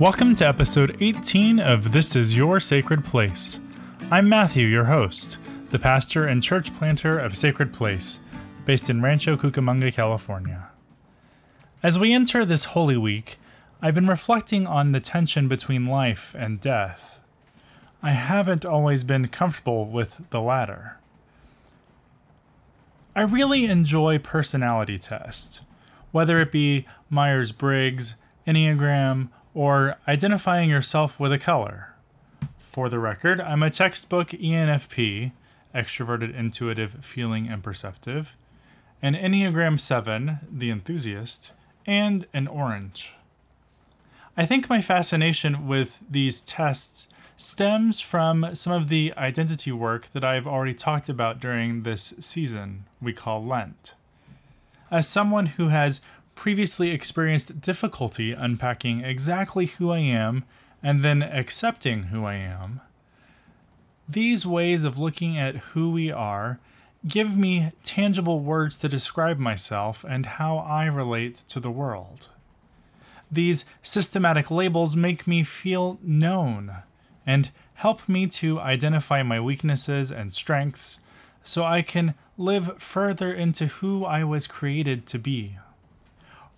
Welcome to episode 18 of This Is Your Sacred Place. I'm Matthew, your host, the pastor and church planter of Sacred Place, based in Rancho Cucamonga, California. As we enter this Holy Week, I've been reflecting on the tension between life and death. I haven't always been comfortable with the latter. I really enjoy personality tests, whether it be Myers Briggs, Enneagram, or identifying yourself with a color. For the record, I'm a textbook ENFP, extroverted, intuitive, feeling, and perceptive, an Enneagram 7, the enthusiast, and an orange. I think my fascination with these tests stems from some of the identity work that I've already talked about during this season we call Lent. As someone who has previously experienced difficulty unpacking exactly who I am and then accepting who I am, these ways of looking at who we are give me tangible words to describe myself and how I relate to the world. These systematic labels make me feel known and help me to identify my weaknesses and strengths so I can live further into who I was created to be.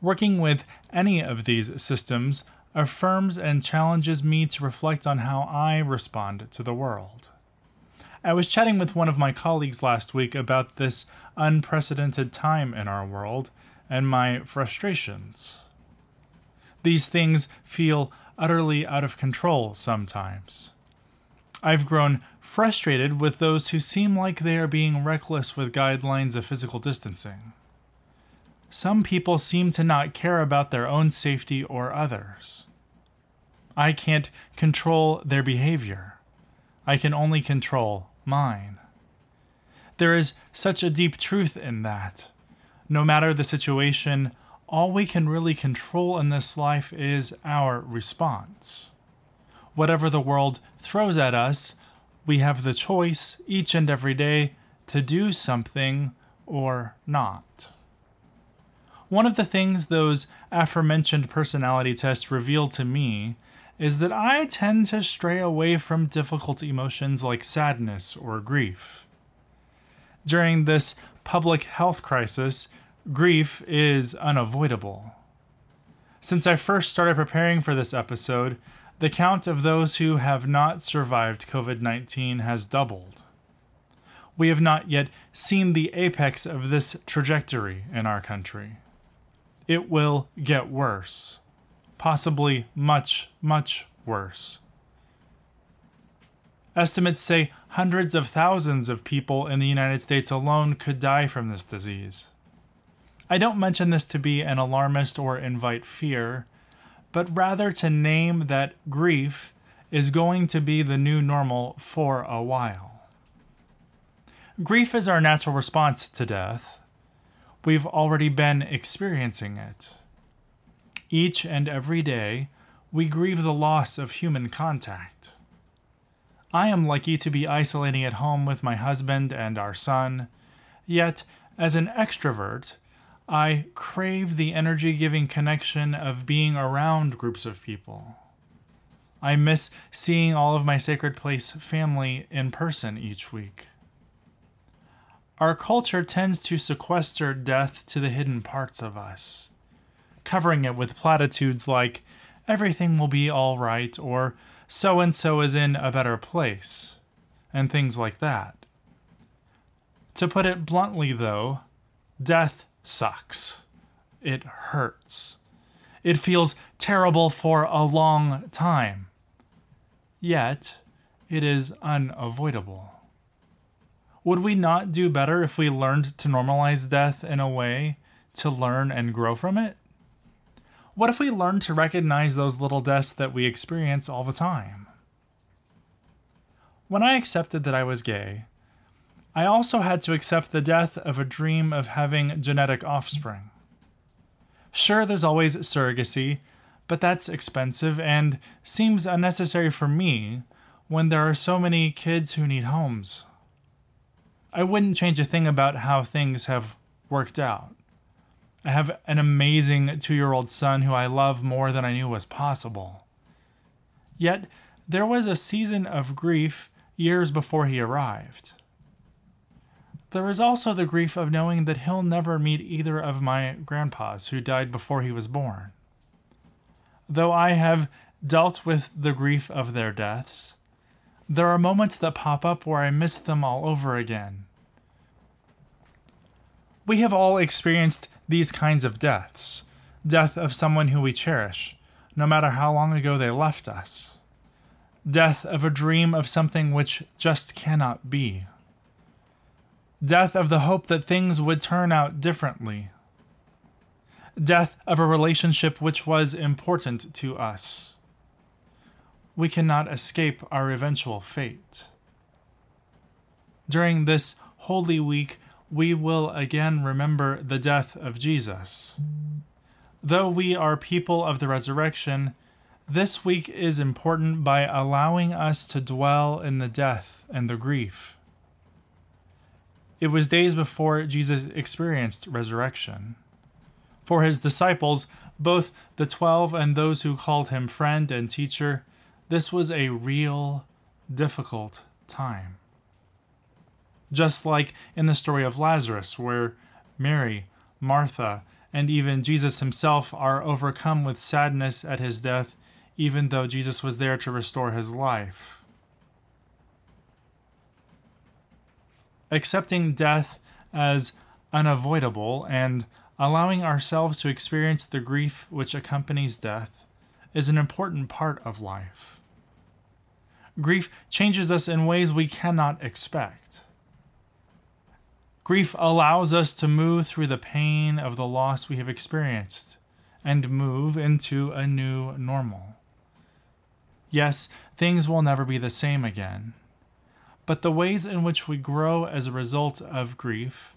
Working with any of these systems affirms and challenges me to reflect on how I respond to the world. I was chatting with one of my colleagues last week about this unprecedented time in our world and my frustrations. These things feel utterly out of control sometimes. I've grown frustrated with those who seem like they are being reckless with guidelines of physical distancing. Some people seem to not care about their own safety or others. I can't control their behavior. I can only control mine. There is such a deep truth in that. No matter the situation, all we can really control in this life is our response. Whatever the world throws at us, we have the choice each and every day to do something or not. One of the things those aforementioned personality tests reveal to me is that I tend to stray away from difficult emotions like sadness or grief. During this public health crisis, grief is unavoidable. Since I first started preparing for this episode, the count of those who have not survived COVID 19 has doubled. We have not yet seen the apex of this trajectory in our country it will get worse. Possibly much, much worse. Estimates say hundreds of thousands of people in the United States alone could die from this disease. I don't mention this to be an alarmist or invite fear, but rather to name that grief is going to be the new normal for a while. Grief is our natural response to death we've already been experiencing it. Each and every day, we grieve the loss of human contact. I am lucky to be isolating at home with my husband and our son, yet, as an extrovert, I crave the energy giving connection of being around groups of people. I miss seeing all of my Sacred Place family in person each week. Our culture tends to sequester death to the hidden parts of us, covering it with platitudes like, everything will be all right, or so and so is in a better place, and things like that. To put it bluntly, though, death sucks. It hurts. It feels terrible for a long time. Yet, it is unavoidable. Would we not do better if we learned to normalize death in a way to learn and grow from it? What if we learned to recognize those little deaths that we experience all the time? When I accepted that I was gay, I also had to accept the death of a dream of having genetic offspring. Sure, there's always surrogacy, but that's expensive and seems unnecessary for me when there are so many kids who need homes. I wouldn't change a thing about how things have worked out. I have an amazing two year old son who I love more than I knew was possible. Yet there was a season of grief years before he arrived. There is also the grief of knowing that he'll never meet either of my grandpas who died before he was born. Though I have dealt with the grief of their deaths, there are moments that pop up where I miss them all over again. We have all experienced these kinds of deaths death of someone who we cherish, no matter how long ago they left us, death of a dream of something which just cannot be death of the hope that things would turn out differently, death of a relationship which was important to us. We cannot escape our eventual fate. During this Holy Week, we will again remember the death of Jesus. Though we are people of the resurrection, this week is important by allowing us to dwell in the death and the grief. It was days before Jesus experienced resurrection. For his disciples, both the twelve and those who called him friend and teacher, this was a real, difficult time. Just like in the story of Lazarus, where Mary, Martha, and even Jesus himself are overcome with sadness at his death, even though Jesus was there to restore his life. accepting death as unavoidable and allowing ourselves to experience the grief which accompanies death is an important part of life. Grief changes us in ways we cannot expect. Grief allows us to move through the pain of the loss we have experienced and move into a new normal. Yes, things will never be the same again but the ways in which we grow as a result of grief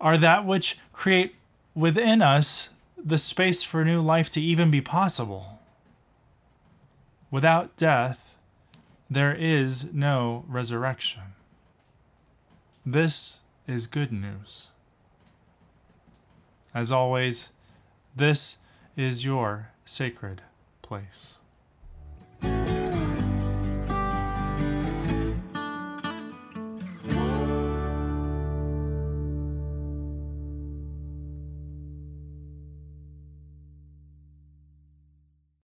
are that which create within us the space for new life to even be possible. Without death, there is no resurrection. This is good news. As always, this is your sacred place.